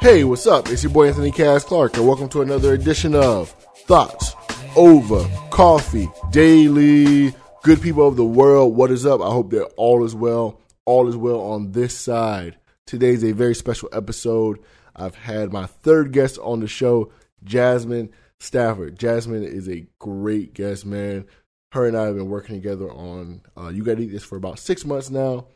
Hey, what's up? It's your boy Anthony Cass Clark, and welcome to another edition of Thoughts Over Coffee Daily. Good people of the world, what is up? I hope that all is well. All is well on this side. Today's a very special episode. I've had my third guest on the show, Jasmine Stafford. Jasmine is a great guest, man. Her and I have been working together on uh, You Gotta Eat This for about six months now,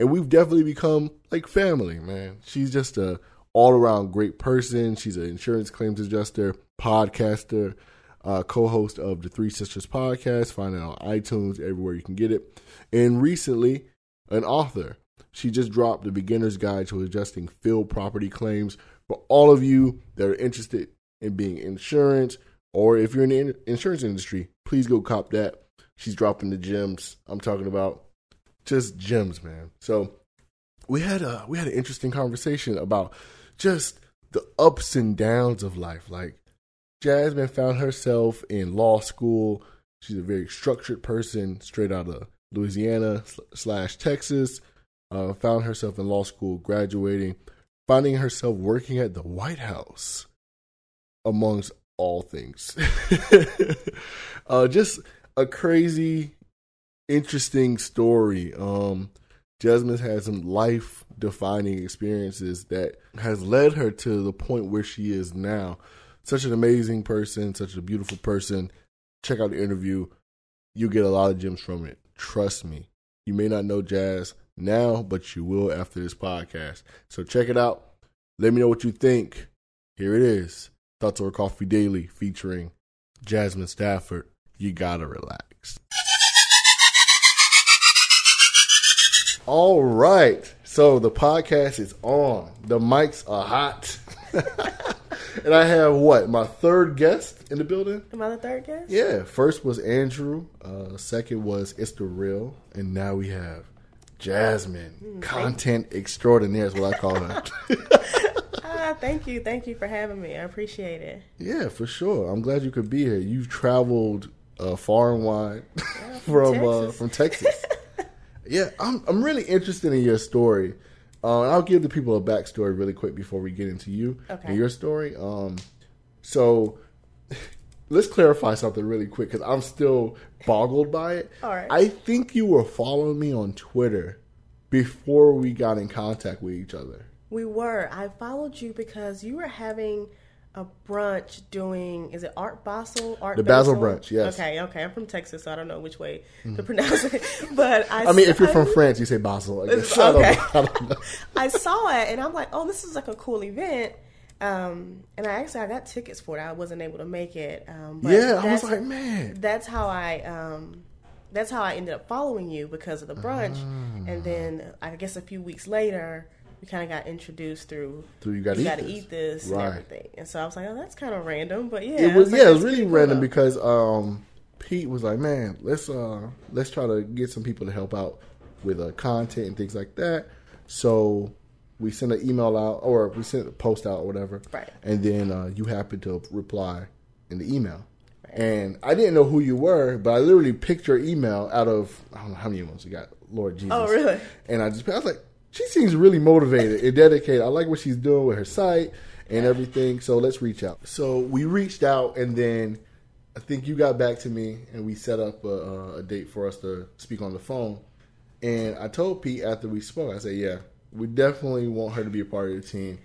and we've definitely become like family, man. She's just a all around great person. She's an insurance claims adjuster, podcaster, uh, co host of the Three Sisters podcast. Find it on iTunes, everywhere you can get it. And recently, an author. She just dropped the beginner's guide to adjusting field property claims for all of you that are interested in being insurance or if you're in the insurance industry, please go cop that. She's dropping the gems. I'm talking about just gems, man. So we had a we had an interesting conversation about just the ups and downs of life. Like Jasmine found herself in law school. She's a very structured person, straight out of Louisiana slash Texas. Uh, found herself in law school, graduating, finding herself working at the White House, amongst all things. uh, just a crazy, interesting story. Um, Jasmine's had some life defining experiences that has led her to the point where she is now. Such an amazing person, such a beautiful person. Check out the interview. You get a lot of gems from it. Trust me. You may not know Jazz now, but you will after this podcast. So check it out. Let me know what you think. Here it is. Thoughts Over Coffee Daily featuring Jasmine Stafford. You gotta relax. All right. So the podcast is on. The mics are hot. and I have what? My third guest in the building? Am I the third guest? Yeah. First was Andrew. Uh, second was It's the Real. And now we have Jasmine. Mm, Content extraordinaire is what I call her. ah, thank you. Thank you for having me. I appreciate it. Yeah, for sure. I'm glad you could be here. You've traveled uh, far and wide yeah, from from Texas. Uh, from Texas. Yeah, I'm I'm really interested in your story. Uh, I'll give the people a backstory really quick before we get into you okay. and your story. Um, so let's clarify something really quick because I'm still boggled by it. All right. I think you were following me on Twitter before we got in contact with each other. We were. I followed you because you were having a brunch doing is it Art Basel? Art the Basel, brunch, yes. Okay, okay. I'm from Texas, so I don't know which way mm-hmm. to pronounce it. But I, I mean, if you're from France, you say Basel. I guess. Okay. I, don't, I, don't I saw it and I'm like, oh, this is like a cool event. Um, and I actually I got tickets for it. I wasn't able to make it. Um, yeah, I was like, man, that's how I. Um, that's how I ended up following you because of the brunch, and ah. then I guess a few weeks later, we kind of got introduced through through you got to eat, eat, this right. and everything. And so I was like, oh, that's kind of random, but yeah, it was. Like, yeah, it was really random cool because um, Pete was like, man, let's uh, let's try to get some people to help out with uh, content and things like that. So we sent an email out or we sent a post out or whatever, right? And then uh, you happened to reply in the email. And I didn't know who you were, but I literally picked your email out of I don't know how many ones you got, Lord Jesus. Oh, really? And I just I was like, she seems really motivated and dedicated. I like what she's doing with her site and everything. So let's reach out. So we reached out, and then I think you got back to me, and we set up a, uh, a date for us to speak on the phone. And I told Pete after we spoke, I said, "Yeah, we definitely want her to be a part of the team."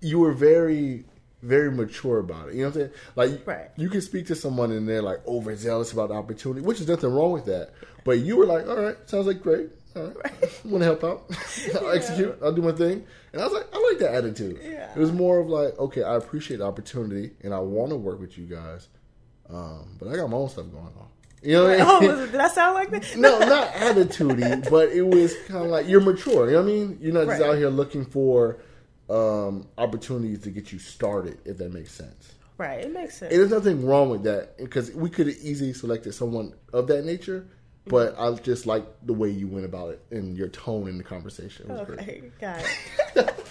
You were very very mature about it. You know what I'm saying? Like, right. you can speak to someone and they're like overzealous about the opportunity, which is nothing wrong with that. But you were like, all right, sounds like great all right, want to help out. I'll yeah. execute. I'll do my thing. And I was like, I like that attitude. Yeah. It was more of like, okay, I appreciate the opportunity and I want to work with you guys, um, but I got my own stuff going on. You know what I mean? Oh, did I sound like that? no, not attitudey, but it was kind of like you're mature. You know what I mean? You're not just out here looking for um, opportunities to get you started, if that makes sense. Right, it makes sense. And there's nothing wrong with that because we could have easily selected someone of that nature but I just like the way you went about it and your tone in the conversation. okay, great. got it.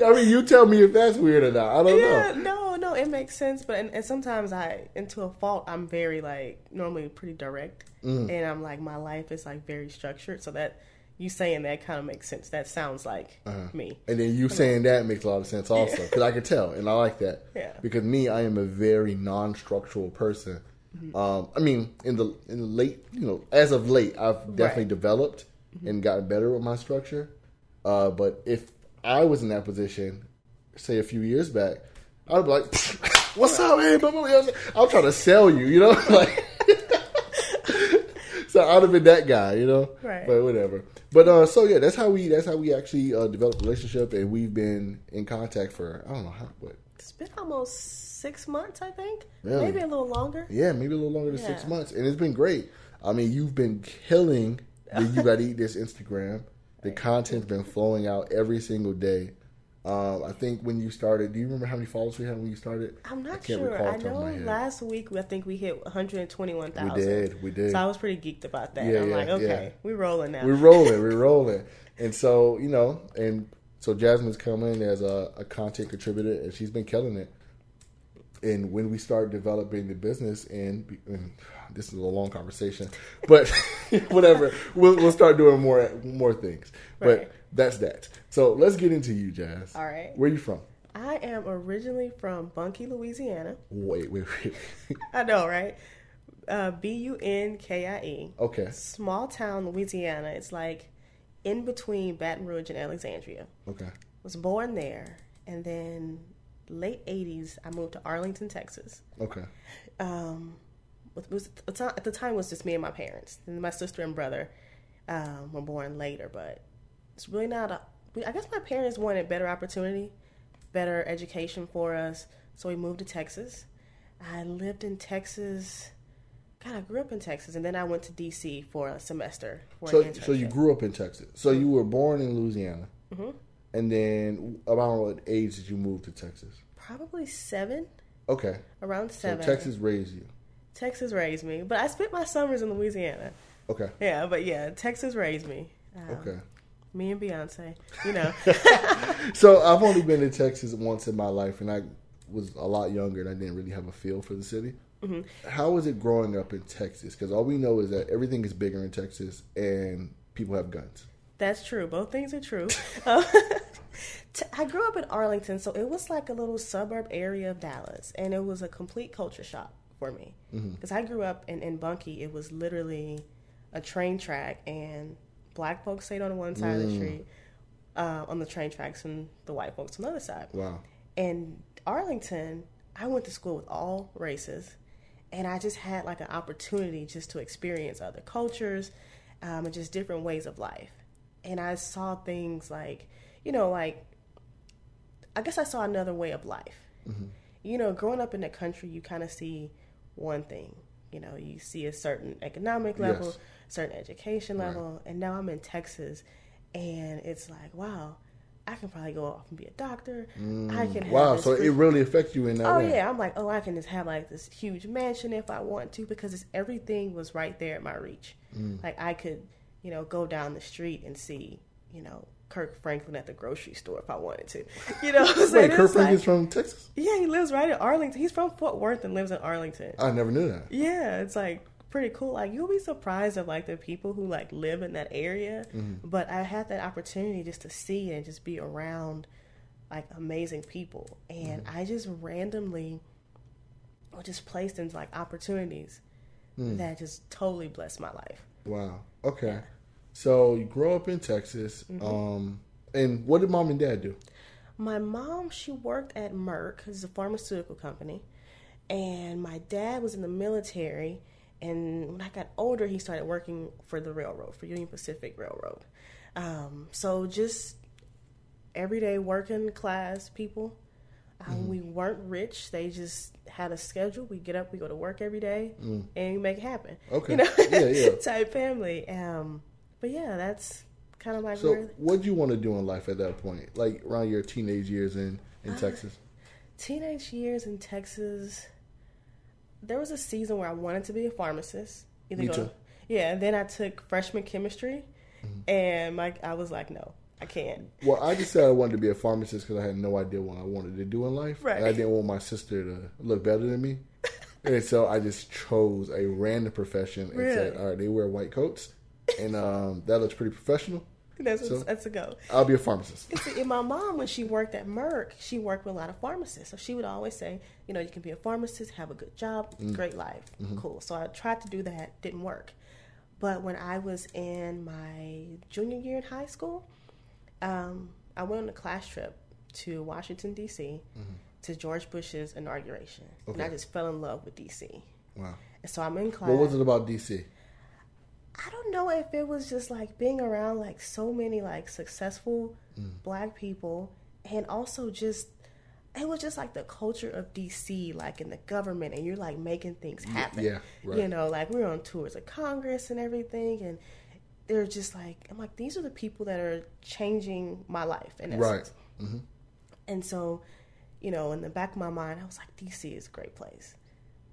I mean, you tell me if that's weird or not. I don't yeah, know. No, no, it makes sense. But and, and, sometimes I, into a fault, I'm very like normally pretty direct, mm. and I'm like my life is like very structured, so that you saying that kind of makes sense. That sounds like Uh-huh. me. And then you saying that makes a lot of sense also because I can tell, and I like that. Yeah. Because me, I am a very non-structural person. Mm-hmm. Um, I mean, in the in the late, you know, as of late, I've definitely Right. Mm-hmm. developed and gotten better with my structure. Uh, but if I was in that position, say a few years back, I'd be like, "What's up, man?" Blah, blah, blah. I'm trying to sell you, you know, like. so I'd have been that guy, you know. Right. But whatever. But uh, so yeah, that's how we that's how we actually uh, developed a relationship, and we've been in contact for I don't know how, but It's been almost six months, I think. Really? Maybe a little longer. yeah, maybe a little longer than six months, and it's been great. I mean, you've been killing the You Gotta Eat This Instagram. The content's been flowing out every single day. Um, I think when you started, do you remember how many followers we had when you started? I'm I not can't sure. recall I off the top of know last week I think we hit 121,000. We did, we did. So I was pretty geeked about that. Yeah, I'm yeah, like, okay, yeah. we rolling now. We're rolling, we're rolling. And so, you know, and so Jasmine's coming as a, a content contributor and she's been killing it. And when we start developing the business and, and this is a long conversation, but whatever, we'll, we'll start doing more, more things. But that's that. So let's get into you, Jazz. All right. Where you from? I am originally from Bunkie, Louisiana. Wait, wait, wait. I know, right? Uh, B U N K I E. okay. Small town, Louisiana. It's like in between Baton Rouge and Alexandria. Okay. Was born there, and then late '80s, I moved to Arlington, Texas. Okay. um, it was at the time- at the time it was just me and my parents. And my sister and brother um, were born later, but it's really not a. we- I guess my parents wanted better opportunity, better education for us, so we moved to Texas. I lived in Texas. God, I grew up in Texas, and then I went to DC for a semester. For So, so you grew up in Texas. So you were born in Louisiana. Mm-hmm. And then about what age did you move to Texas? probably seven, Okay. around So seven. Texas raised you. Texas raised me, but I spent my summers in Louisiana. Okay. Yeah, but yeah, Texas raised me. Um, Okay. Me and Beyonce, you know. So I've only been to Texas once in my life, and I was a lot younger, and I didn't really have a feel for the city. Mm-hmm. How was it growing up in Texas? Because all we know is that everything is bigger in Texas, and people have guns. That's true. Both things are true. Um, t- I grew up in Arlington, so it was like a little suburb area of Dallas, and it was a complete culture shock for me. Because I grew up in, in Bunkie, it was literally a train track, and black folks stayed on one side of the street uh, on the train tracks, and the white folks on the other side. Wow. And Arlington, I went to school with all races, and I just had like an opportunity just to experience other cultures um, and just different ways of life. And I saw things like, you know, like I guess I saw another way of life. You know, growing up in the country, you kind of see one thing. You know, you see a certain economic level, Yes. certain education Right. level, and now I'm in Texas, and it's like, wow, I can probably go off and be a doctor. I can have Wow. So free- it really affects you in that Oh way. yeah, I'm like, oh, I can just have like this huge mansion if I want to because it's, everything was right there at my reach. Mm. Like I could, you know, go down the street and see, you know, Kirk Franklin at the grocery store if I wanted to. You know, so Wait, Kirk Franklin's like- from Texas? yeah, he lives right in Arlington. He's from Fort Worth and lives in Arlington. I never knew that. Yeah, it's like pretty cool. Like you'll be surprised of like the people who like live in that area. Mm-hmm. But I had that opportunity just to see and just be around like amazing people, and mm-hmm. I just randomly was just placed in like opportunities mm. that just totally blessed my life. Wow. Okay. So you grow up in Texas. Mm-hmm. Um, and what did mom and dad do? My mom, she worked at Merck, it's a pharmaceutical company, and my dad was in the military. And when I got older, he started working for the railroad, for Union Pacific Railroad. Um, so just everyday working class people. Um, We weren't rich. They just had a schedule. We get up, we go to work every day, and we make it happen. Okay. You know, Yeah, yeah. type family. Um, but yeah, that's kind of like So where what do you want to do in life at that point? Like around your teenage years in, in Uh, Texas? teenage years in Texas, there was a season where I wanted to be a pharmacist. Either Me go- too. Yeah, and then I took freshman chemistry, Mm-hmm. and my I was like, no, I can't. Well, I just said I wanted to be a pharmacist because I had no idea what I wanted to do in life. Right. And I didn't want my sister to look better than me. and so I just chose a random profession and said, all right, they wear white coats. and um, that looks pretty professional. That's So- that's a go. I'll be a pharmacist. See, and my mom, when she worked at Merck, she worked with a lot of pharmacists. So she would always say, you know, you can be a pharmacist, have a good job, great life, cool. So I tried to do that, didn't work. But when I was in my junior year in high school, um, I went on a class trip to Washington D.C. to George Bush's inauguration, and I just fell in love with D.C. Wow. And so I'm in class. What was it about DC? I don't know if it was just like being around like so many like successful Mm. black people and also just it was just like the culture of DC like in the government and you're like making things happen. yeah, right. You know, like we were on tours of Congress and everything and they're just like I'm like these are the people that are changing my life in essence. Right. And so, you know, in the back of my mind, I was like, DC is a great place.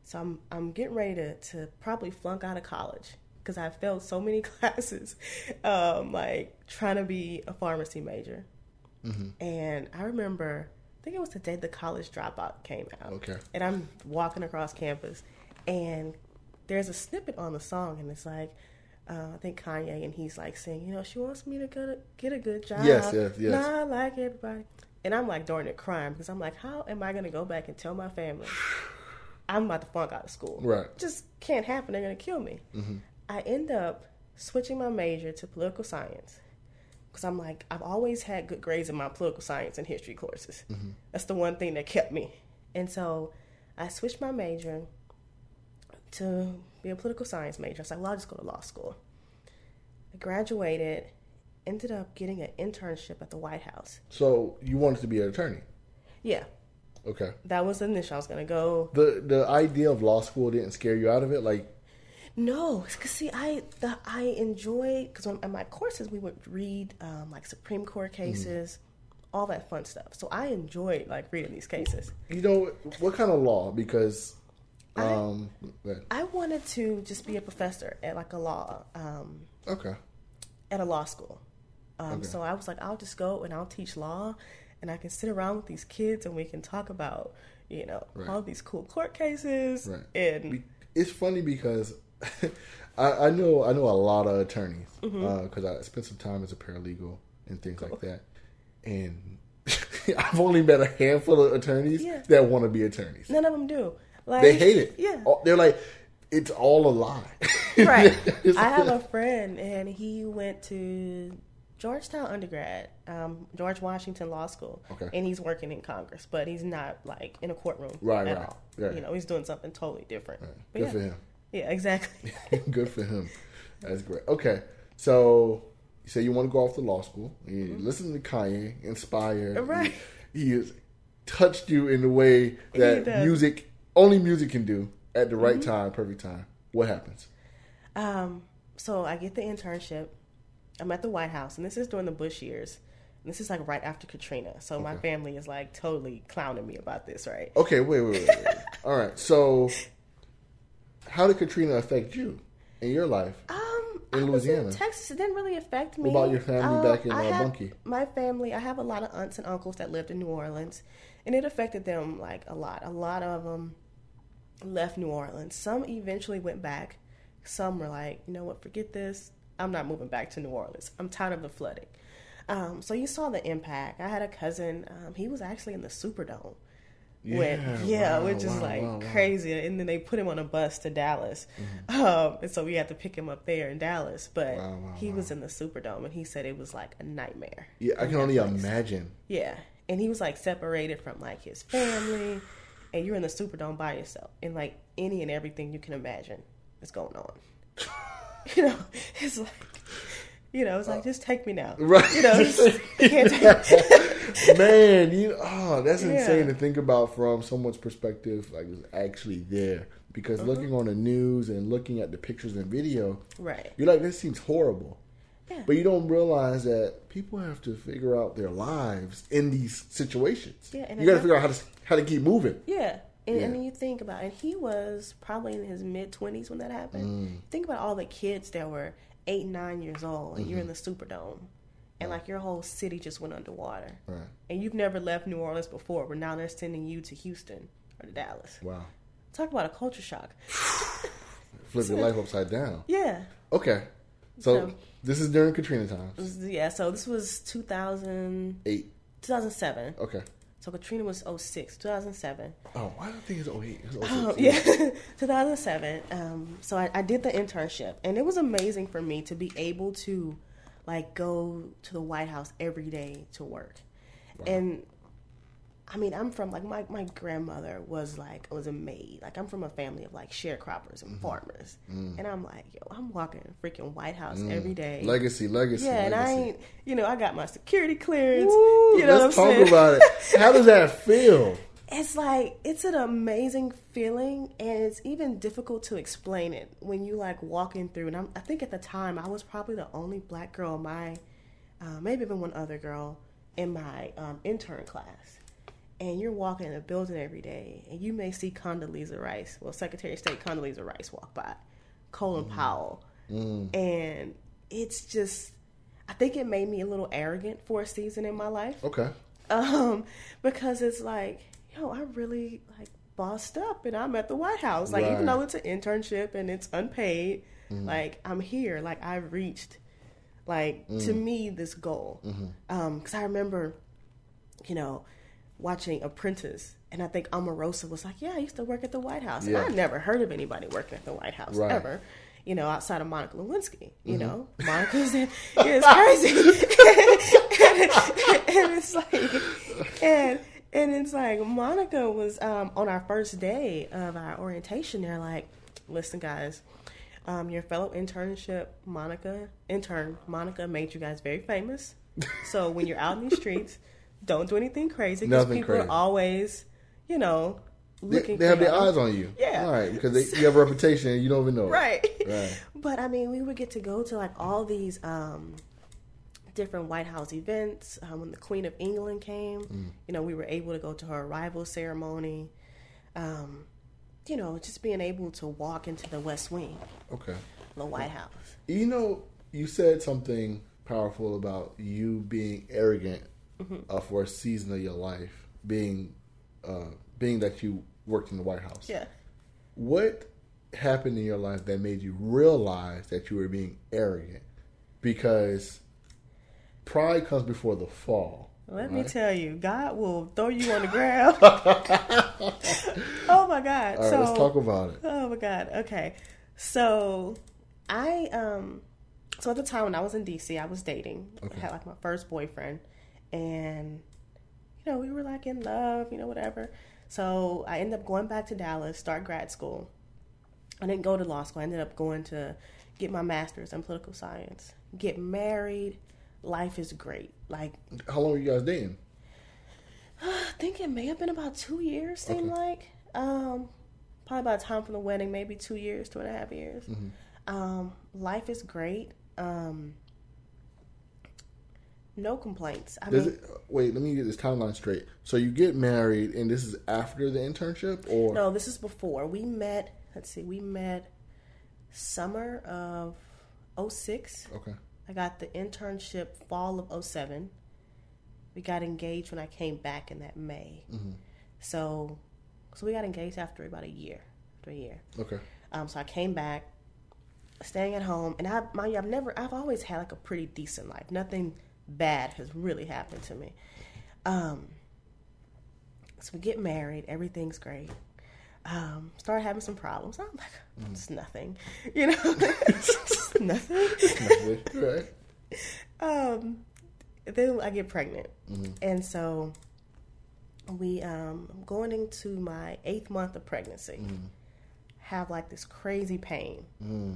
So I'm I'm getting ready to to probably flunk out of college because I failed so many classes, um, like trying to be a pharmacy major. And I remember, I think it was the day the college dropout came out. Okay. And I'm walking across campus, and there's a snippet on the song, and it's like. Uh, I think Kanye and he's like saying, you know, she wants me to get a, get a good job. Yes, yes, yes. Not like everybody. And I'm like during it crying because I'm like, how am I going to go back and tell my family I'm about to flunk out of school? Right. Just can't happen. They're going to kill me. I end up switching my major to political science because I'm like, I've always had good grades in my political science and history courses. That's the one thing that kept me. And so I switched my major to be a political science major. I was like, well, I'll just go to law school. I graduated, ended up getting an internship at the White House. So you wanted to be an attorney? Yeah, Okay. that was the initial. I was gonna go. The the idea of law school didn't scare you out of it, like No, because see, I the I enjoy because in my courses we would read um, like Supreme Court cases, all that fun stuff. So I enjoyed like reading these cases. you know what kind of law? Because um, ahead. I wanted to just be a professor at like a law um, okay, at a law school. Um, Okay. So I was like, I'll just go and I'll teach law, and I can sit around with these kids and we can talk about, you know, Right. all these cool court cases. right. And it's funny because I, I know I know a lot of attorneys Mm-hmm. because I spent some time as a paralegal and things like that, and I've only met a handful of attorneys Yeah. that want to be attorneys. none of them do. Like They hate it. Yeah. They're like, it's all a lie. right. I have a friend, and he went to Georgetown undergrad, um, George Washington Law School, Okay. and he's working in Congress, but he's not like in a courtroom Right, at right, all. right. You know, he's doing something totally different. But Good yeah, for him. yeah, exactly. Good for him. That's great. Okay, so you say you want to go off to law school. You listen to Kanye, inspired. Mm-hmm. Right. He, he has touched you in the way that music, only music can do at the Mm-hmm. right time, perfect time. What happens? Um, so I get the internship. I'm at the White House, and this is during the Bush years. And this is like right after Katrina. So my family is like totally clowning me about this, right? Okay, wait, wait, wait. wait. All right, so how did Katrina affect you in your life? Um, In Louisiana. Texas. It didn't really affect me. What about your family Um, back in, uh, had- Bunkie? My family. I have a lot of aunts and uncles that lived in New Orleans, and it affected them like a lot. A lot of them left New Orleans. Some eventually went back. Some were like, you know what, forget this. I'm not moving back to New Orleans. I'm tired of the flooding. Um, so you saw the impact. I had a cousin. Um, he was actually in the Superdome. when yeah, wow, which is wow, like wow, crazy. And then they put him on a bus to Dallas, Mm-hmm. um, and so we had to pick him up there in Dallas. But he was in the Superdome, and he said it was like a nightmare. Yeah, I can only place. imagine. Yeah, and he was like separated from like his family, and you're in the Superdome by yourself, and like any and everything you can imagine is going on. you know, it's like. You know, it's like just take me now. Right. You know, just. Man, you oh, that's Yeah. insane to think about from someone's perspective, like actually there. Because Uh-huh. looking on the news and looking at the pictures and video, right. you're like, this seems horrible. Yeah. But you don't realize that people have to figure out their lives in these situations. Yeah, and you got to figure out how to how to keep moving. Yeah. And, Yeah. and then you think about it, he was probably in his mid 20s when that happened. Mm. Think about all the kids that were eight, nine years old, and you're in the Mm-hmm. Superdome, and like your whole city just went underwater. Right. And you've never left New Orleans before, but now they're sending you to Houston or to Dallas. Wow. Talk about a culture shock. Flip your life upside down. Yeah. Okay. So So- this is during Katrina times. Yeah, so this was 2008. 2007. Okay. So Katrina was 06, 2007. Oh, why do I think it's 08? It's 06. Oh, yeah, 2007. Um, so I, I did the internship, and it was amazing for me to be able to, like, go to the White House every day to work, and I mean, I'm from like my my grandmother was like was a maid. Like I'm from a family of like sharecroppers and farmers, and I'm like, yo, I'm walking in a freaking White House every day. Legacy, legacy. yeah, and I ain't, you know, I got my security clearance. Woo, you know let's what I'm talk saying? about it. How does that feel? It's like it's an amazing feeling, and it's even difficult to explain it when you like walking through. And I'm, I think at the time I was probably the only black girl in my, uh, maybe even one other girl in my um, intern class. And you're walking in a building every day, and you may see Condoleezza Rice, well, Secretary of State Condoleezza Rice walk by, Colin mm. Powell, mm. and it's just, I think it made me a little arrogant for a season in my life Okay. um, because it's like, yo, I really like bossed up, and I'm at the White House. Like, Right. even though it's an internship and it's unpaid, mm. like I'm here. Like I've reached, like to me, this goal. Mm-hmm. Um, because I remember, you know, watching Apprentice. And I think Omarosa was like, "Yeah, I used to work at the White House." Yeah. And I never heard of anybody working at the White House Right. ever, you know, outside of Monica Lewinsky. You Mm-hmm. know, Monica's it's crazy, and it's like, and and it's like Monica was um, on our first day of our orientation. They're like, "Listen, guys, um, your fellow internship, Monica intern Monica, made you guys very famous. So when you're out in these streets, don't do anything crazy because Nothing people crazy. are always, you know, looking. they have their eyes on you. Yeah. All right, because they, you have a reputation and you don't even know. right Right. but i mean we would get to go to like all these um different white house events um, when the queen of england came Mm. you know we were able to go to her arrival ceremony um you know just being able to walk into the west wing Okay. the white house You know, you said something powerful about you being arrogant Mm-hmm. uh, for a season of your life, being uh, being that you worked in the White House. yeah What happened in your life that made you realize that you were being arrogant? Because pride comes before the fall. let me tell you god will throw you on the ground oh my god All right, so let's talk about it. Oh my god. Okay. So I um so at the time when I was in DC, I was dating. Okay. I had like my first boyfriend and you know, we were like in love, you know, whatever. So I ended up going back to Dallas, start grad school. I didn't go to law school. I ended up going to get my master's in political science. Get married. Life is great. Like How long were you guys dating? I think it may have been about two years, seemed Okay. like. Um, probably by the time from the wedding, maybe two years, two and a half years. Um, life is great. Um, no complaints. I Does mean, it? Wait, let me get this timeline straight. So you get married, and this is after the internship, or no, this is before. We met, let's see, we met summer of 06. okay, I got the internship fall of 07. We got engaged when I came back in that May. So, so we got engaged after about a year, after a year. okay, Um, so I came back, staying at home, and I, mind you, I've never, I've always had like a pretty decent life. Nothing bad has really happened to me. Um, so we get married, everything's great. Um, start having some problems. I'm like, it's nothing, you know, it's nothing. right. Um, then I get pregnant, and so we um I'm going into my eighth month of pregnancy. Have like this crazy pain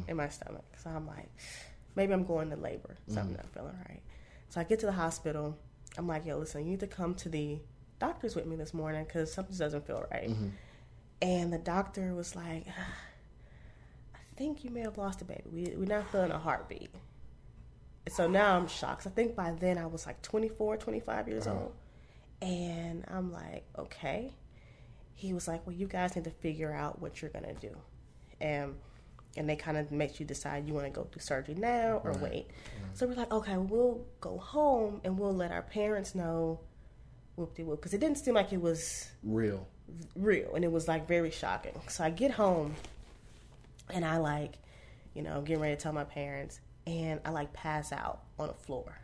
in my stomach, so I'm like, maybe I'm going to labor. Something not feeling right. So I get to the hospital. I'm like, yo, listen, you need to come to the doctors with me this morning because something doesn't feel right. Mm-hmm. And the doctor was like, I think you may have lost a baby. We, we're not feeling a heartbeat. So now I'm shocked. I think by then I was like 24, 25 years uh-huh. old. And I'm like, okay. He was like, well, you guys need to figure out what you're going to do. And and they kind of make you decide you want to go through surgery now or wait. So we're like, okay, we'll go home and we'll let our parents know whoop de whoop. Because it didn't seem like it was Real. real and it was like very shocking so i get home and i like you know getting ready to tell my parents and I like pass out on the floor,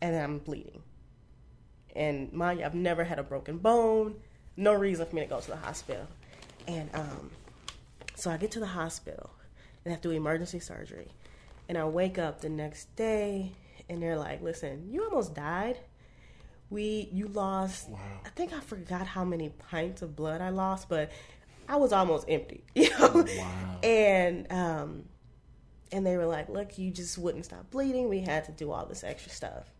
and then I'm bleeding. And mind you, I've never had a broken bone, no reason for me to go to the hospital. And um, so I get to the hospital and have to do emergency surgery. And I wake up the next day and they're like, listen, you almost died. We you lost Wow. I think I forgot how many pints of blood I lost, but I was almost empty. You know? Wow. And um and they were like, Look, you just wouldn't stop bleeding. We had to do all this extra stuff.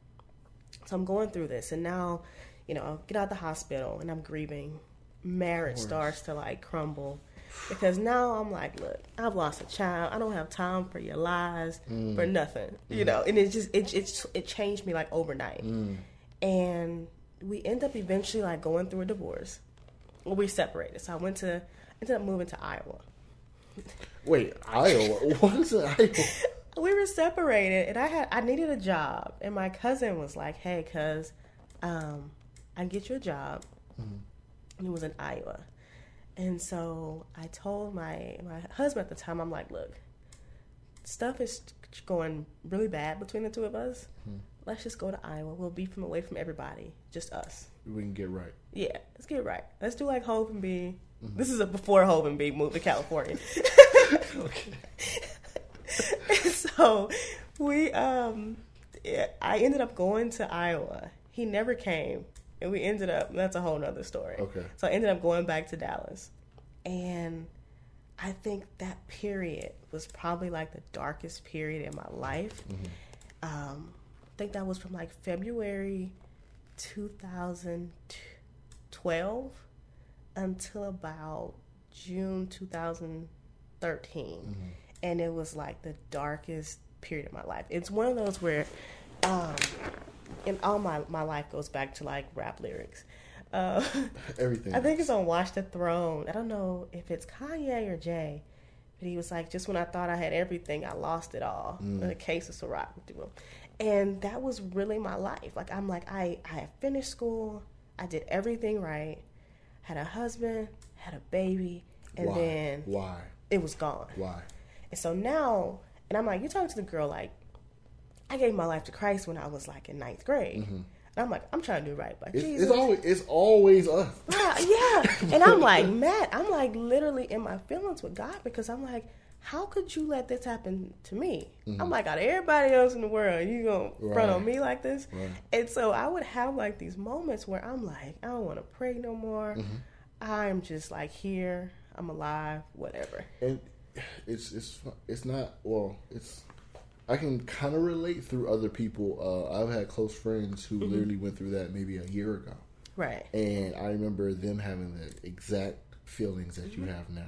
So I'm going through this and now, you know, I get out the hospital and I'm grieving. Marriage starts to like crumble. Because now I'm like, look, I've lost a child. I don't have time for your lies, mm. for nothing, you know. Mm. And it just it it it changed me like overnight. Mm. And we end up eventually like going through a divorce. Well, we separated. So I went to ended up moving to Iowa. Wait, Iowa? What is it, Iowa? we were separated and I had I needed a job and my cousin was like, "Hey, cuz um I can get you a job." And it was in Iowa. And so I told my my husband at the time I'm like, "Look, stuff is going really bad between the two of us. Let's just go to Iowa. We'll be from away from everybody, just us." We can get right. Yeah, let's get right. Let's do like Hov and B. This is a before Hov and B moved to California. Okay. so we um I ended up going to Iowa. He never came. And we ended up that's a whole nother story. Okay. So I ended up going back to Dallas. And I think that period was probably like the darkest period in my life. Um, I think that was from like February 2012 until about June 2013. And it was like the darkest period of my life. It's one of those where, um, and all my, my life goes back to like rap lyrics. Uh, Everything. I think it's on Watch the Throne. I don't know if it's Kanye or Jay, but he was like, just when I thought I had everything, I lost it all. In the case of Ciroc, and that was really my life. Like I'm like I I had finished school, I did everything right, had a husband, had a baby, and Why? then Why? it was gone. Why? And so now, and I'm like, you're talking to the girl like, I gave my life to Christ when I was like in ninth grade. Mm-hmm. And I'm like, I'm trying to do right by It's, Jesus. it's always it's always us. Yeah, yeah. And I'm like, Matt, I'm like literally in my feelings with God because I'm like, how could you let this happen to me? Mm-hmm. I'm like, out of everybody else in the world, you gonna front on me like this? Right. And so I would have like these moments where I'm like, I don't want to pray no more. Mm-hmm. I'm just like here, I'm alive, whatever. and it's it's it's not well it's i can kind of relate through other people uh i've had close friends who literally went through that maybe a year ago Right. and i remember them having the exact feelings that you have now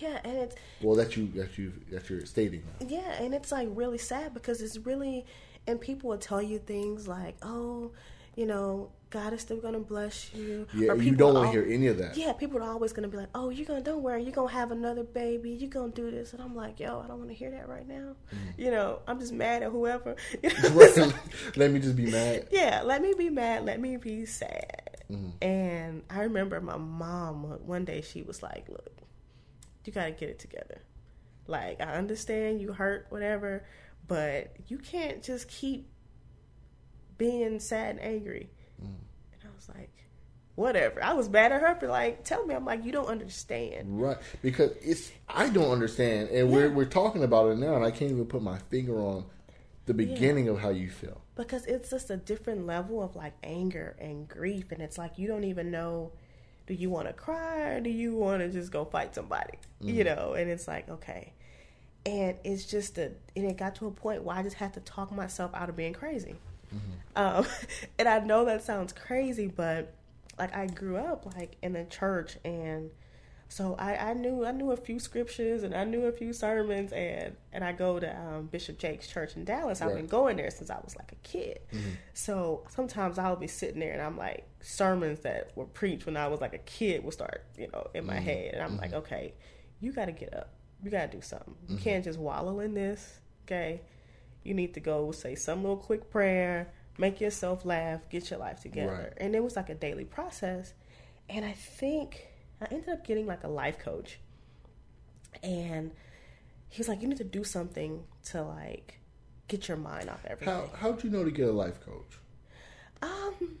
Yeah, and it's well that you that you that you're stating now. Yeah, and it's like really sad because it's really, and people will tell you things like, "Oh, you know, God is still gonna bless you." yeah Or you people don't want to hear any of that Yeah, people are always gonna be like, "Oh, you're gonna don't worry, you're gonna have another baby, you're gonna do this," and I'm like, "Yo, I don't want to hear that right now." Mm. You know, I'm just mad at whoever. You know? Right. let me just be mad yeah, let me be mad, let me be sad. Mm-hmm. And I remember my mom one day she was like, "Look, you got to get it together. Like I understand you hurt whatever, but you can't just keep being sad and angry." And I was like, "Whatever." I was mad at her for like, "Tell me." I'm like, "You don't understand." right. Because it's i don't understand. And we're we're talking about it now and i can't even put my finger on the beginning of how you feel. Because it's just a different level of like anger and grief. And it's like you don't even know do you want to cry or do you want to just go fight somebody? You mm-hmm. know? And it's like okay. And it's just a and it got to a point where i just had to talk myself out of being crazy Mm-hmm. um, and i know that sounds crazy but like i grew up like in the church and so I, I knew I knew a few scriptures and I knew a few sermons and and I go to um, Bishop Jakes' church in Dallas. I've been going there since I was like a kid. Mm-hmm. So sometimes I'll be sitting there and I'm like sermons that were preached when I was like a kid will start you know in my mm-hmm. head and I'm like okay, you got to get up, you got to do something. You can't just wallow in this. Okay, you need to go say some little quick prayer, make yourself laugh, get your life together. Right. And it was like a daily process. And I think I ended up getting like a life coach. And he was like, You need to do something to like get your mind off everything. How how'd you know to get a life coach? Um,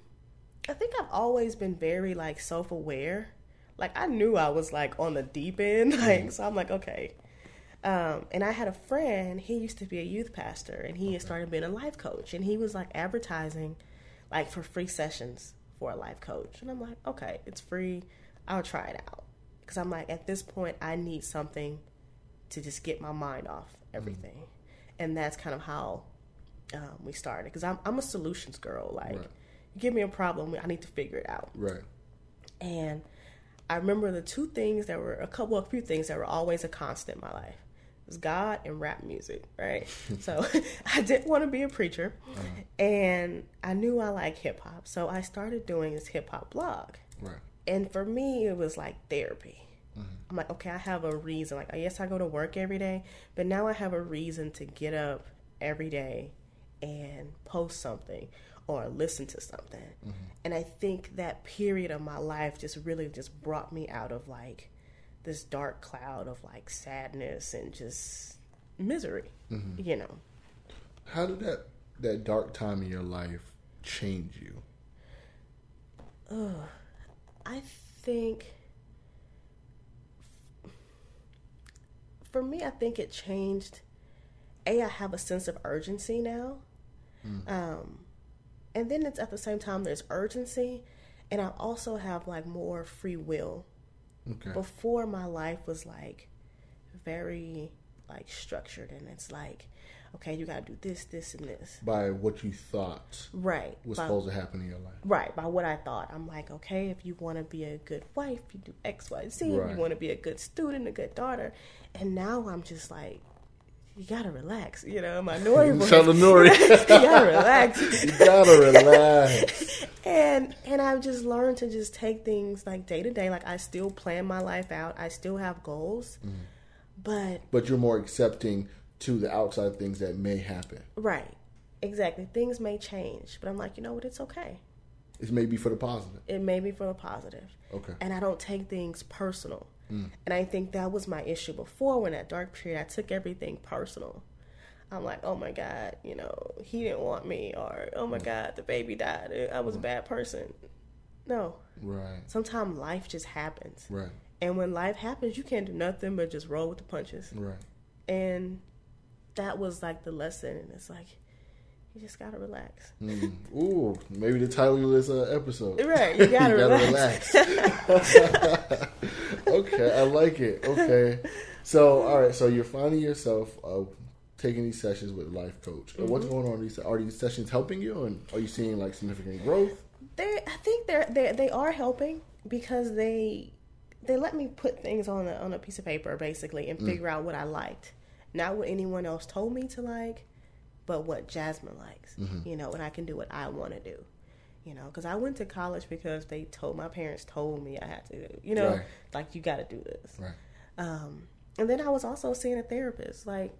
I think I've always been very like self aware. Like I knew I was like on the deep end, like so I'm like okay. Um, and I had a friend. He used to be a youth pastor, and he had started being a life coach, and he was like advertising, like for free sessions for a life coach. And I'm like, okay, it's free. I'll try it out because I'm like at this point I need something to just get my mind off everything, and that's kind of how um, we started. Because I'm I'm a solutions girl. Like, Right. you give me a problem, I need to figure it out. Right. And I remember the two things that were a couple of few things that were always a constant in my life. Was God and rap music, right? so I didn't want to be a preacher uh-huh. and I knew I like hip hop. So I started doing this hip hop blog. Right. And for me it was like therapy. Mm-hmm. I'm like, okay, I have a reason. Like, yes, I go to work every day, but now I have a reason to get up every day and post something or listen to something. Mm-hmm. And I think that period of my life just really just brought me out of like this dark cloud of like sadness and just misery, you know. How did that that dark time in your life change you? I think for me, I think it changed. A, I have a sense of urgency now. Um, and then it's at the same time there's urgency, and I also have like more free will. Okay. Before my life was like very like structured, and it's like, okay, you got to do this, this, and this. By what you thought Right. was By- supposed to happen in your life. Right, by what I thought. I'm like, okay, if you want to be a good wife, you do X, Y, Z. If Right. you want to be a good student, a good daughter. And now I'm just like, you gotta relax. You know, my Nori voice. Shout Nori. you gotta relax. You gotta relax. and and I've just learned to just take things like day to day. Like I still plan my life out. I still have goals, Mm-hmm. but But you're more accepting to the outside things that may happen. right, exactly. Things may change, but I'm like, you know what? It's okay. It may be for the positive. It may be for the positive. Okay. and I don't take things personal. And I think that was my issue before when that dark period I took everything personal. I'm like, oh my God, you know, he didn't want me, or oh my God, the baby died. I was a bad person. No, Right. sometimes life just happens. Right. And when life happens, you can't do nothing but just roll with the punches. Right. And that was like the lesson. And it's like, you just gotta relax. Mm. Ooh, maybe the title of this uh, episode. Right, you gotta relax. okay, I like it. Okay, so all right, so you're finding yourself uh, taking these sessions with life coach. Mm-hmm. What's going on? These are these sessions helping you, and are you seeing like significant growth? they I think they're they they are helping because they they let me put things on a on a piece of paper basically and figure out what I liked. Not what anyone else told me to like, but what Jasmine likes. You know, and I can do what I want to do. You know, because I went to college because they told my parents told me I had to. You know, Right. like you got to do this. Right. Um, and then I was also seeing a therapist. Like,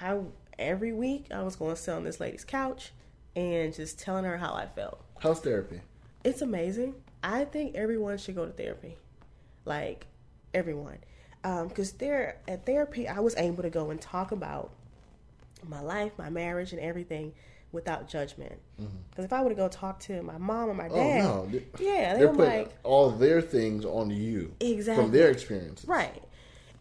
I every week I was going to sit on this lady's couch and just telling her how I felt. How's therapy? It's amazing. I think everyone should go to therapy. Like everyone, because there at therapy, I was able to go and talk about my life, my marriage, and everything without judgment. Mm-hmm. Because if I were to go talk to my mom or my Oh dad, no, yeah, they they're putting like, all their things on you Exactly. from their experiences. Right.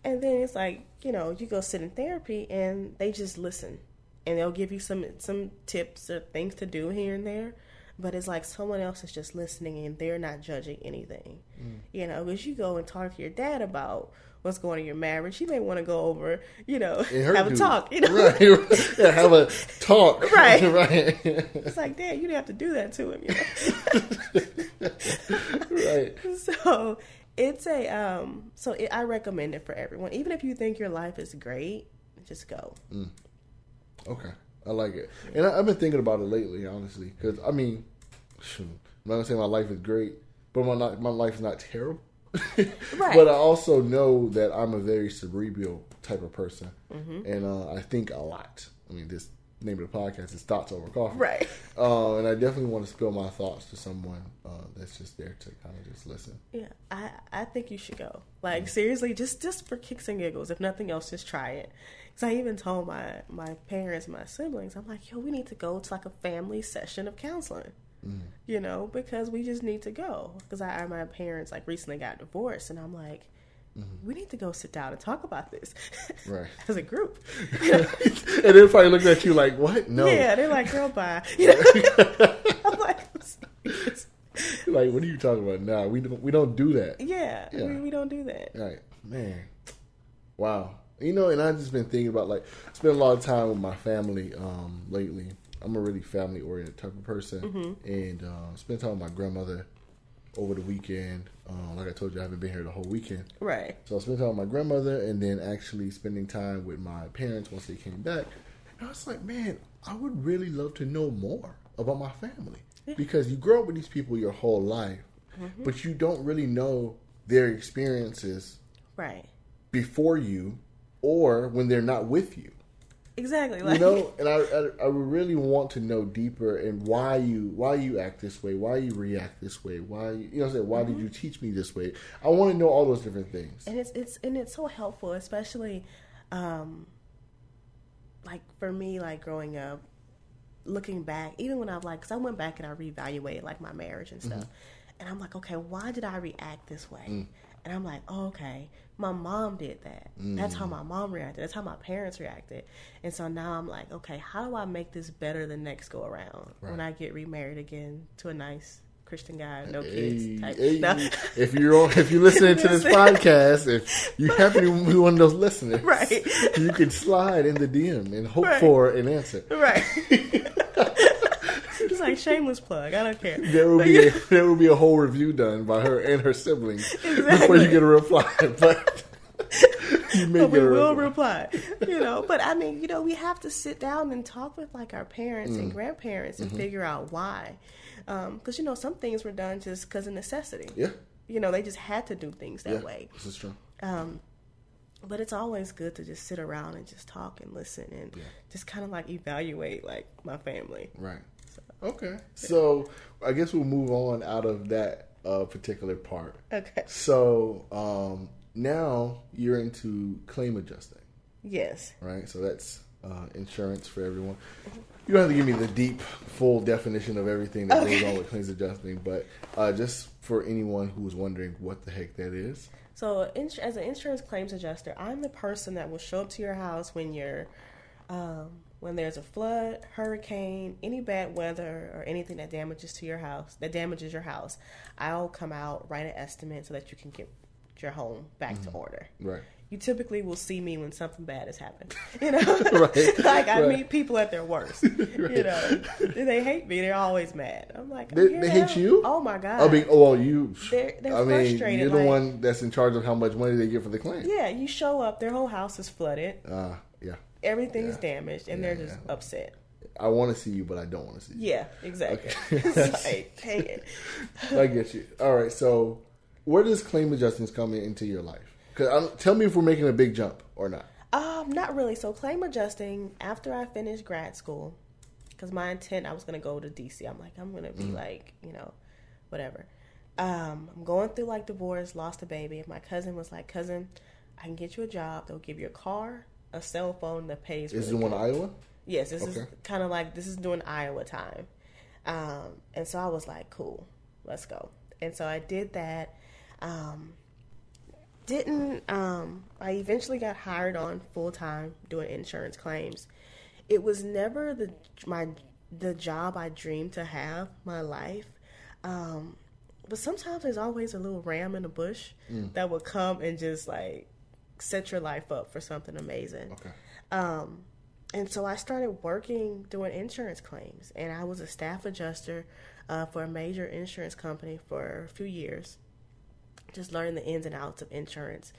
And then it's like, you know, you go sit in therapy and they just listen. And they'll give you some some tips or things to do here and there. But it's like someone else is just listening and they're not judging anything. Mm. You know, because you go and talk to your dad about what's going on in your marriage, he may want to go over, you know, have a talk. You know, Right. yeah, have a talk. Right. right. it's like, Dad, you didn't have to do that to him. You know? right. so it's a um so it, i recommend it for everyone even if you think your life is great just go Okay, I like it, and I, I've been thinking about it lately, honestly, because I mean, shoot, I'm not gonna say my life is great, but my not, my life is not terrible. Right. But I also know that I'm a very cerebral type of person, Mm-hmm. and uh, I think a lot. I mean, this name of the podcast is Thoughts Over Coffee. Right. Uh, and I definitely want to spill my thoughts to someone uh, that's just there to kind of just listen. Yeah, I I think you should go. Like seriously, just just for kicks and giggles. If nothing else, just try it. Because I even told my my parents, my siblings, I'm like, yo, we need to go to like a family session of counseling. You know, because we just need to go. Because I, my parents like recently got divorced, and I'm like. We need to go sit down and talk about this, Right. As a group, and they're probably looking at you like, what? No. yeah. They're like, "Girl, bye." You know? I'm like, I'm like, what are you talking about? Nah, we don't, we don't do that. yeah, Yeah. We, we don't do that. Right, man. Wow. You know, and I've just been thinking about like spend a lot of time with my family um, lately. I'm a really family oriented type of person, and uh, spent time with my grandmother over the weekend. Um, like I told you, I haven't been here the whole weekend, Right. so I spent time with my grandmother, and then actually spending time with my parents once they came back. And I was like, man, I would really love to know more about my family because you grow up with these people your whole life, but you don't really know their experiences Right. before you or when they're not with you. Exactly. Like, You know, and I, I I would really want to know deeper and why you why you act this way, why you react this way, why you, you know I'm saying, why did mm-hmm. you teach me this way? I want to know all those different things. and it's it's and it's so helpful, especially um like for me, like growing up, looking back, even when I've like, because I went back and I reevaluated like my marriage and mm-hmm. stuff, and I'm like, okay, why did I react this way? Mm. And I'm like, oh, okay, my mom did that. That's how mm. my mom reacted. That's how my parents reacted. And so now I'm like, okay, how do I make this better the next go around when I get remarried again to a nice Christian guy, no kids Hey, type? hey, No. if you're on, if you're listening to this podcast, if you happen to be one of those listeners, Right. you can slide in the DM and hope Right. for an answer. Right. Like shameless plug. I don't care. There will be a, there will be a whole review done by her and her siblings before you get a reply. But you may but we get a will reply. reply. You know, but I mean, you know, we have to sit down and talk with like our parents Mm. and grandparents and figure out why. Because you know, some things were done just because of necessity. Yeah, You know, they just had to do things that yeah, way. this is true. Um, but it's always good to just sit around and just talk and listen and Yeah. just kind of like evaluate like my family. Right. Okay. So I guess we'll move on out of that uh, particular part. Okay. So um, now you're into claim adjusting, Yes. right? So that's uh, insurance for everyone. You don't have to give me the deep, full definition of everything that goes on with claims adjusting, but uh, just for anyone who's wondering what the heck that is. So, as an insurance claims adjuster, I'm the person that will show up to your house when you're, um, when there's a flood, hurricane, any bad weather, or anything that damages to your house, that damages your house. I'll come out, write an estimate so that you can get your home back to order. Right. You typically will see me when something bad has happened. You know, Right, like I right. meet people at their worst. You know, they hate me. They're always mad. I'm like, I'm They, they hate you? Oh my god. I mean, oh, well, you. They're- they're I mean, you're the like- one that's in charge of how much money they get for the claim. yeah, you show up, their whole house is flooded. Uh, yeah. Everything's Yeah. damaged and Yeah, they're just upset. I want to see you, but I don't want to see you. Yeah, exactly. Okay. like, dang it. I get you. All right. So, where does claim adjustments come in, into your life? Because tell me if we're making a big jump or not. Um, not really. So claim adjusting after I finished grad school, because my intent I was gonna go to DC. I'm like, I'm gonna be like, you know, whatever. Um, I'm going through like divorce, lost a baby. My cousin was like, cousin, I can get you a job. They'll give you a car, a cell phone that pays. Is it one. Iowa? Yes, this is kind of like this is doing Iowa time. Um, and so I was like, cool, let's go. And so I did that. Um, didn't um, I eventually got hired on full time doing insurance claims. It was never the my the job I dreamed to have my life. Um, but sometimes there's always a little ram in the bush that will come and just like set your life up for something amazing. Okay. Um, and so I started working doing insurance claims, and I was a staff adjuster uh, for a major insurance company for a few years, just learning the ins and outs of insurance.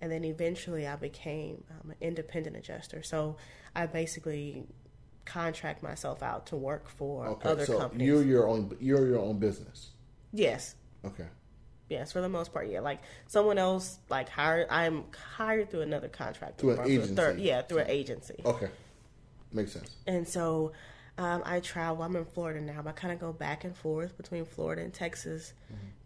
And then eventually I became um, an independent adjuster. So I basically contract myself out to work for Okay. other so companies. you're your own. You're your own business. yes. Okay. Yes, for the most part, yeah. Like someone else, like hired, I'm hired through another contractor, Through an agency. third, yeah, through an agency. Okay. Makes sense. And so um, I travel. I'm in Florida now, but I kind of go back and forth between Florida and Texas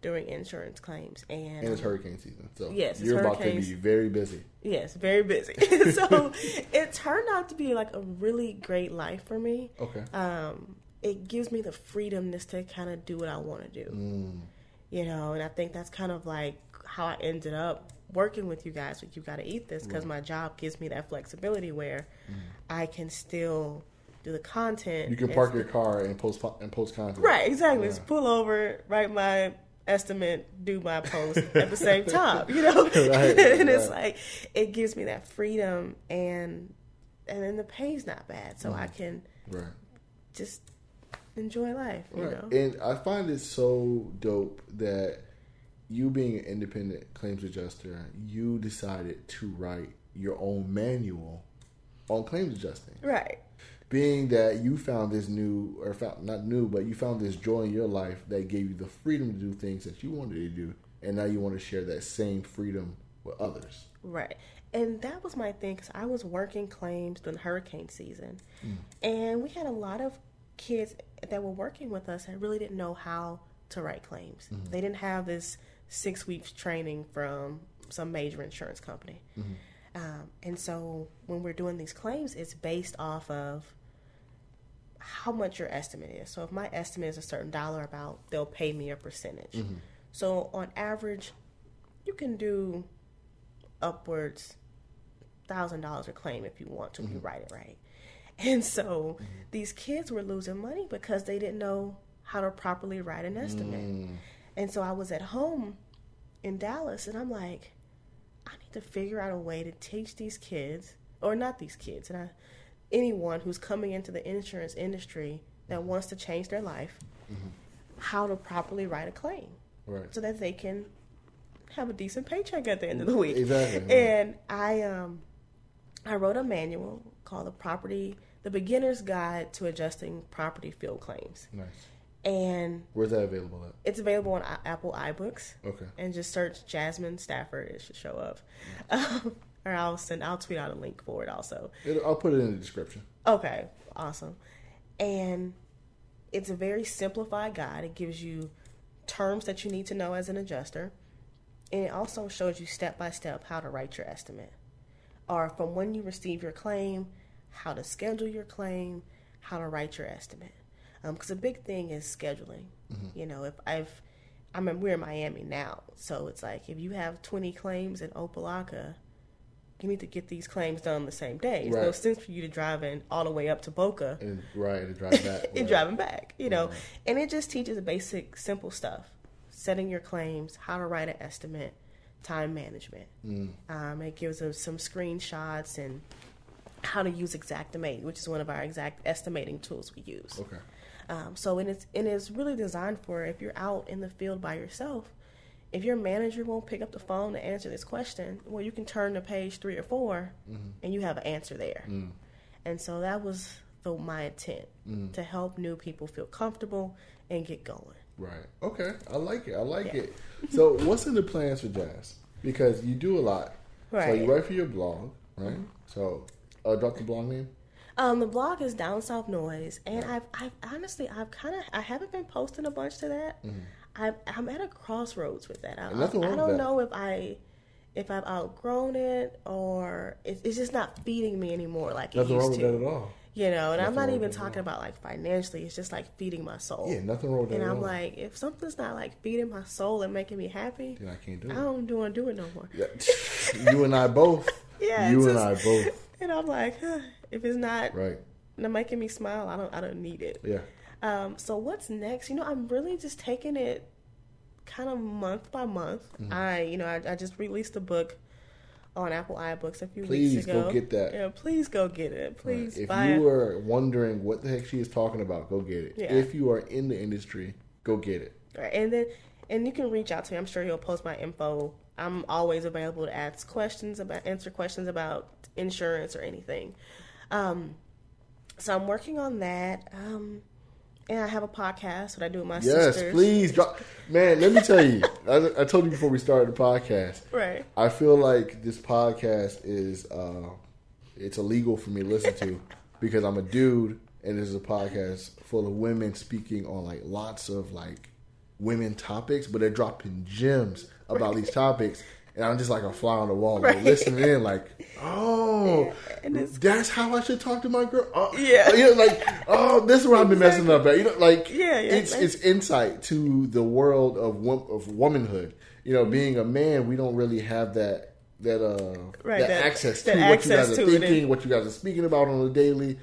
during insurance claims. And, Mm-hmm. And it's um, hurricane season, so Yes, you're about to be very busy. Yes, very busy. so it turned out to be like a really great life for me. Okay. Um, it gives me the freedom just to kind of do what I want to do. Mm. You know, and I think that's kind of like how I ended up working with you guys with You Gotta Eat This because my job gives me that flexibility where I can still do the content. Mm. You can park your car and post and post content. Right, exactly. Yeah. Just pull over, write my estimate, do my post at the same time, you know? Right, and it's like it gives me that freedom and and then the pay's not bad. So I can Right. just enjoy life, you Right. know? And I find it so dope that you being an independent claims adjuster, you decided to write your own manual on claims adjusting. Right. Being that you found this new, or found, not new, but you found this joy in your life that gave you the freedom to do things that you wanted to do, and now you want to share that same freedom with others. Right. And that was my thing because I was working claims during hurricane season. Mm. And we had a lot of kids that were working with us that really didn't know how to write claims. Mm-hmm. They didn't have this six weeks training from some major insurance company. Mm-hmm. Um, and so when we're doing these claims, it's based off of how much your estimate is. So if my estimate is a certain dollar amount, they'll pay me a percentage. Mm-hmm. So on average, you can do upwards thousand dollars a claim if you want to if you write it right. And so these kids were losing money because they didn't know how to properly write an estimate. And so I was at home in Dallas and I'm like, I need to figure out a way to teach these kids, or not these kids, and I, anyone who's coming into the insurance industry that wants to change their life, how to properly write a claim Right. so that they can have a decent paycheck at the end of the week. Exactly. And I um I wrote a manual called the property the beginner's guide to adjusting property field claims. Nice. And Where's that available at? it's available on Apple iBooks. Okay. And just search Jasmine Stafford, it should show up. Um, or I'll send I'll tweet out a link for it also. It, I'll put it in the description. Okay, awesome. And it's a very simplified guide. It gives you terms that you need to know as an adjuster. And it also shows you step by step how to write your estimate. Or from when you receive your claim, how to schedule your claim, how to write your estimate. Because a big thing is scheduling. You know, if I've, I mean, we're in Miami now, so it's like if you have 20 claims in Opa-locka, you need to get these claims done the same day. It's no sense for you to drive in all the way up to Boca And right, and drive back. and right. driving back, you know. Right. And it just teaches the basic, simple stuff: setting your claims, how to write an estimate, time management. Mm. Um, it gives us some screenshots and how to use Xactimate, which is one of our exact estimating tools we use. Okay. Um, so and it's and it's really designed for if you're out in the field by yourself. If your manager won't pick up the phone to answer this question, well, you can turn to page three or 4 and you have an answer there. Mm. And so that was the, my intent Mm. to help new people feel comfortable and get going. Right. Okay. I like it. I like Yeah. it. So, what's in the plans for Jazz? Because you do a lot. Right. Mm-hmm. you write for your blog, right? So, uh, drop the blog name. Um, the blog is Down South Noise, and I've, I've honestly, I've kind of, I haven't been posting a bunch to that. I've, I'm at a crossroads with that. I, Mm-hmm. Nothing I, don't know if I, if I've outgrown it or it, it's just not feeding me anymore like it Nothing used wrong with to. that at all. You know, and I'm not even with that at talking about like financially. It's just like feeding my soul. Yeah, nothing wrong with that and I'm like, if something's not like feeding my soul and making me happy, then I can't do it. I don't want to do it no more. Yeah. you and I both. Yeah, You it's and I both. And I'm like, huh, if it's not Right. not making me smile, I don't, I don't need it. Yeah. Um, so what's next? You know, I'm really just taking it kind of month by month. Mm-hmm. I, you know, I, I just released a book on Apple iBooks a few Please weeks ago. Please go get that. Yeah, please go get it. Please If buy you it. are wondering what the heck she is talking about, go get it. Yeah. If you are in the industry, go get it. Right, and then and you can reach out to me. I'm sure he'll post my info. I'm always available to ask questions about answer questions about insurance or anything. Um, so I'm working on that. Um, and I have a podcast that I do with my Yes, sisters. please drop. Man, let me tell you. I, I told you before we started the podcast. Right. I feel like this podcast is uh, it's illegal for me to listen to because I'm a dude and this is a podcast full of women speaking on like lots of like women topics, but they're dropping gems about these topics. And I'm just like a fly on the wall, like, Right. listening in, like, oh, that's how I should talk to my girl. Oh, Yeah. you know, like, oh, this is where I've been messing up at. You know, like, Yeah, yeah, it's like- it's insight to the world of of womanhood. You know, being a man, we don't really have that that uh Right, that, that- access to that what you guys are thinking, what you guys are speaking about on a daily.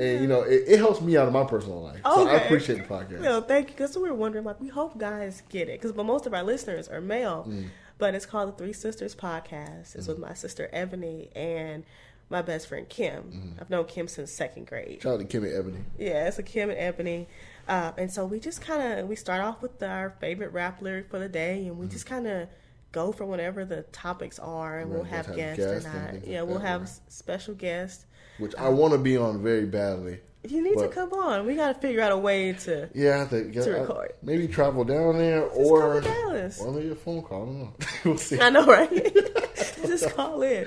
And you know, it, it helps me out of my personal life. So I appreciate the podcast. No, thank you. Because we were wondering, like, we hope guys get it, because but most of our listeners are male. Mm. But it's called the Three Sisters Podcast. It's with my sister Ebony and my best friend Kim. Mm-hmm. I've known Kim since second grade. Shout out to Kim and Ebony. Yeah, it's a Kim and Ebony. Uh, and so we just kind of we start off with our favorite rap lyric for the day, and we just kind of go for whatever the topics are, and we'll have guests, guests and and I, yeah, like we'll that, have right. special guests. Which I want to be on very badly. You need But- to come on. We got to figure out a way to. Yeah, I to, get, To I- record. maybe travel down there come or Dallas. or maybe a phone call. I don't know. we'll see. I know, right? just call in.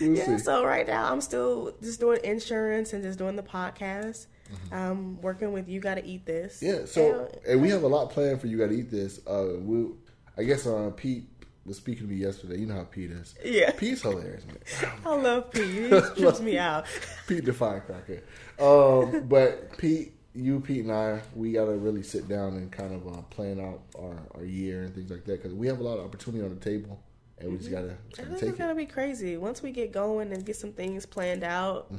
We'll yeah, see. so right now I'm still just doing insurance and just doing the podcast. Mm-hmm. Um, working with you. Got to eat this. Yeah, so And- and we have a lot planned for you. Got to eat this. Uh, we, I guess uh, Pete was speaking to me yesterday. You know how Pete is. Yeah. Pete's hilarious, man. I love Pete. He just trips me out. Pete the firecracker. Um, but Pete, you, Pete, and I, we got to really sit down and kind of uh, plan out our, our year and things like that because we have a lot of opportunity on the table, and we just got to I think take it's it. gonna be crazy once we get going and get some things planned out.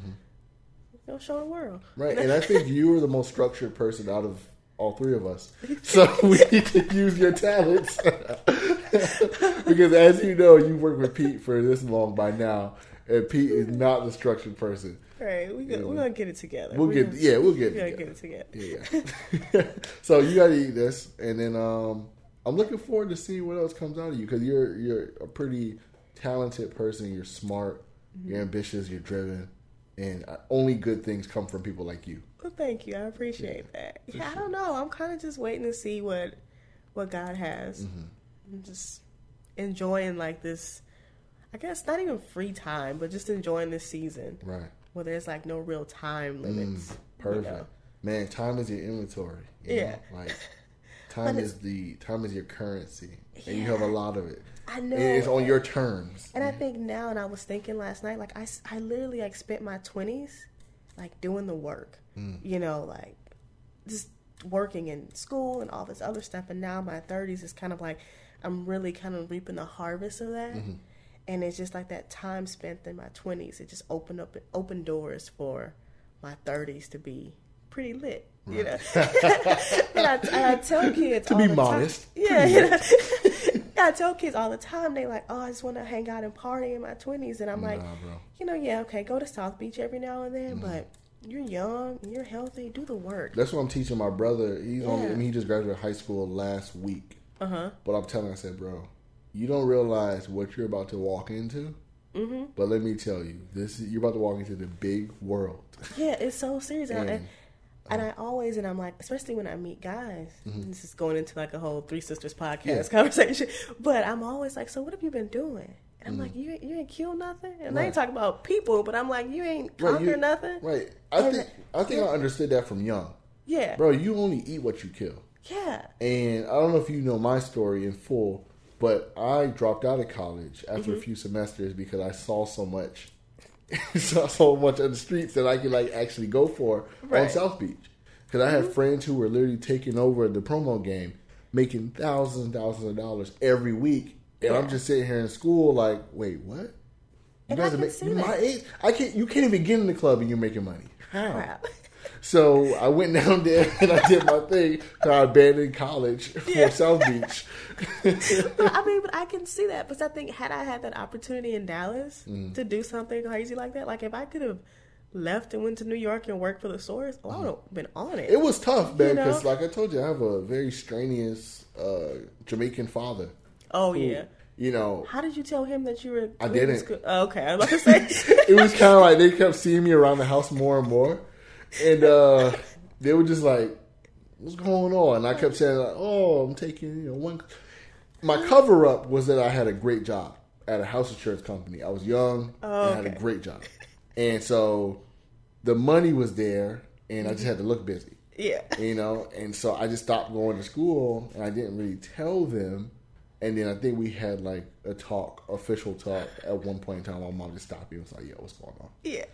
We'll show the world. Mm-hmm. Right, and I think you are the most structured person out of all three of us. So we need to use your talents. because as you know, you worked with Pete for this long by now, and Pete is not the structured person. Right, we go, we're gonna get it together. We'll We're get gonna- yeah, we'll get we're it gonna together. get it together. Yeah. so you got to eat this, and then um, I'm looking forward to seeing what else comes out of you because you're you're a pretty talented person. You're smart, you're ambitious, you're driven, and uh, only good things come from people like you. Well, thank you. I appreciate that. Yeah, I don't know. I'm kind of just waiting to see what what God has. Mm-hmm. I'm just enjoying like this. I guess not even free time, but just enjoying this season Right. where there's like no real time limits. Mm, Perfect. know? Man, time is your inventory. you Yeah. know? Like time is the time is your currency. And you have a lot of it. I know. And it's on your terms. And I think now, and I was thinking last night, like I, I literally like spent my twenties like doing the work, Mm. you know, like just working in school and all this other stuff. And now my thirties is kind of like I'm really kind of reaping the harvest of that. Mm-hmm. And it's just like that time spent in my twenties. It just opened up open doors for my thirties to be pretty lit. You know, and, I, and I tell kids To all be the time- modest. yeah, you know, I tell kids all the time. They like, oh, I just want to hang out and party in my twenties, and I'm like, bro. you know, yeah, okay, go to South Beach every now and then, but you're young, you're healthy, do the work. That's what I'm teaching my brother. He's on. I mean, he just graduated high school last week. Uh huh. But I'm telling. I said, bro, you don't realize what you're about to walk into. Mm-hmm. But let me tell you, this is, you're about to walk into the big world. Yeah, it's so serious, and, I, And- and, and I always and I'm like, especially when I meet guys. This is going into like a whole Three Sisters podcast Mm-hmm. Yeah. conversation, but I'm always like, so what have you been doing? And I'm like, you you ain't kill nothing, and I Mm-hmm. Ain't talking about people, but I'm like, you ain't Right, you- nothing. Right. I And- think. I think I understood that from young, Yeah, bro. You only eat what you kill. yeah, And I don't know if you know my story in full, but I dropped out of college after Mm-hmm. a few semesters because I saw so much, saw so much on the streets that I could like actually go for on Right. Mm-hmm. South Beach. Because I had friends who were literally taking over the promo game, making thousands and thousands of dollars every week, and I'm just sitting here in school like, wait, what? You guys are making you my age. I can't. You can't even get in the club and you're making money. How? So I went down there and I did my thing. So I abandoned college for Yeah. South Beach. But, I mean, but I can see that because I think had I had that opportunity in Dallas Mm. to do something crazy like that, like if I could have left and went to New York and worked for the source, oh, I would have been on it. Mm. It was tough, man, You know? because like I told you, I have a very strenuous uh, Jamaican father. Oh who, yeah. You know, How did you tell him that you were? I didn't. Oh, okay, I was about to say. it was kind of like they kept seeing me around the house more and more, and uh, they were just like, "What's going on?" And I kept saying, like, "Oh, I'm taking you know one." My cover up was that I had a great job at a house insurance company. I was young and I had a great job, and so the money was there, and I just had to look busy. Yeah. You know, and so I just stopped going to school, and I didn't really tell them. And then I think we had like a talk, official talk, at one point in time. My mom just stopped me and was like, "Yo, what's going on?" Yeah.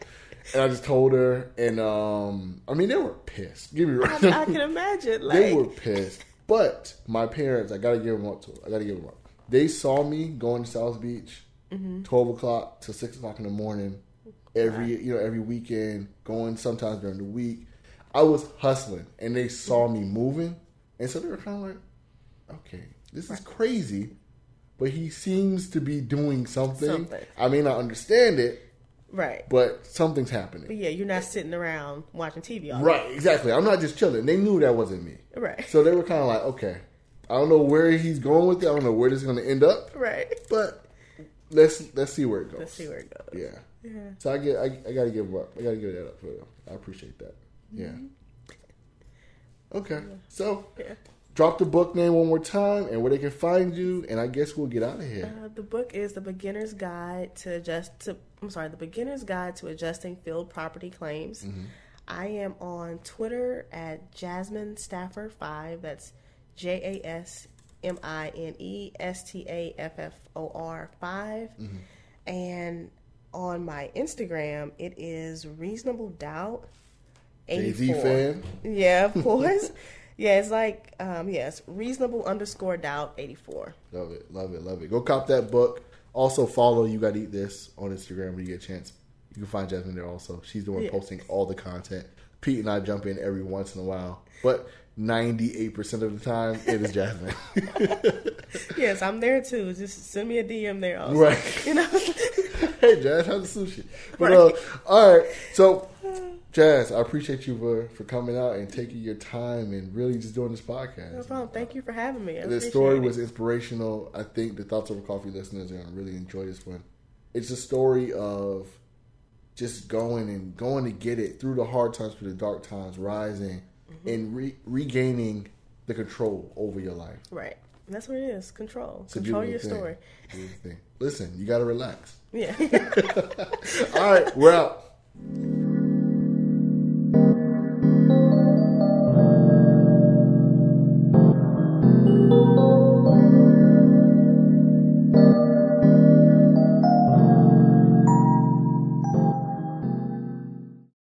And I just told her, and um, I mean, they were pissed. Give me right. I, I can imagine. Like, they were pissed. But my parents, I gotta give them up to. I gotta give them up. They saw me going to South Beach, Mm-hmm. twelve o'clock to six o'clock in the morning, every you know every weekend, going sometimes during the week. I was hustling, and they saw me moving, and so they were kind of like, "Okay, this is crazy." But he seems to be doing something. Something. I may not understand it, right. but something's happening. But yeah, you're not sitting around watching TV all Right, exactly. I'm not just chilling. They knew that wasn't me. Right. So they were kind of like, okay, I don't know where he's going with it. I don't know where this is going to end up, right. but let's let's see where it goes. Let's see where it goes. Yeah. Yeah. So I get I, I got to give up. I got to give that up for them. I appreciate that. Yeah. Mm-hmm. Okay. So Yeah. Drop the book name one more time and where they can find you, and I guess we'll get out of here. Uh, the book is the beginner's guide to adjust to I'm sorry, the beginner's guide to adjusting field property claims. I am on Twitter at Jasmine Stafford five. That's J A S M I N E S T A F F O R 5 and on my Instagram it is reasonable doubt. Jay Z fan. Yeah, of course. yeah, it's like um, yes, reasonable underscore doubt eighty four. Love it, love it, love it. Go cop that book. Also follow You Gotta Eat This on Instagram when you get a chance. You can find Jasmine there also. She's the one Yeah. posting all the content. Pete and I jump in every once in a while, but ninety eight percent of the time it is Jasmine. Yes, I'm there too. Just send me a DM there. Also. Right. You know. hey Jazz, how's the sushi? But Right. uh, all right, so Jazz, I appreciate you for for coming out and taking your time and really just doing this podcast. no problem. Thank you for having me. I appreciate story it. was inspirational. I think the Thoughts Over Coffee listeners are going to really enjoy this one. It's a story of just going and going to get it through the hard times, through the dark times, rising Mm-hmm. and re- regaining the control over your life. right. That's what it is. Control. It's Control your thing. story. Listen, you got to relax. Yeah. All right, we're out.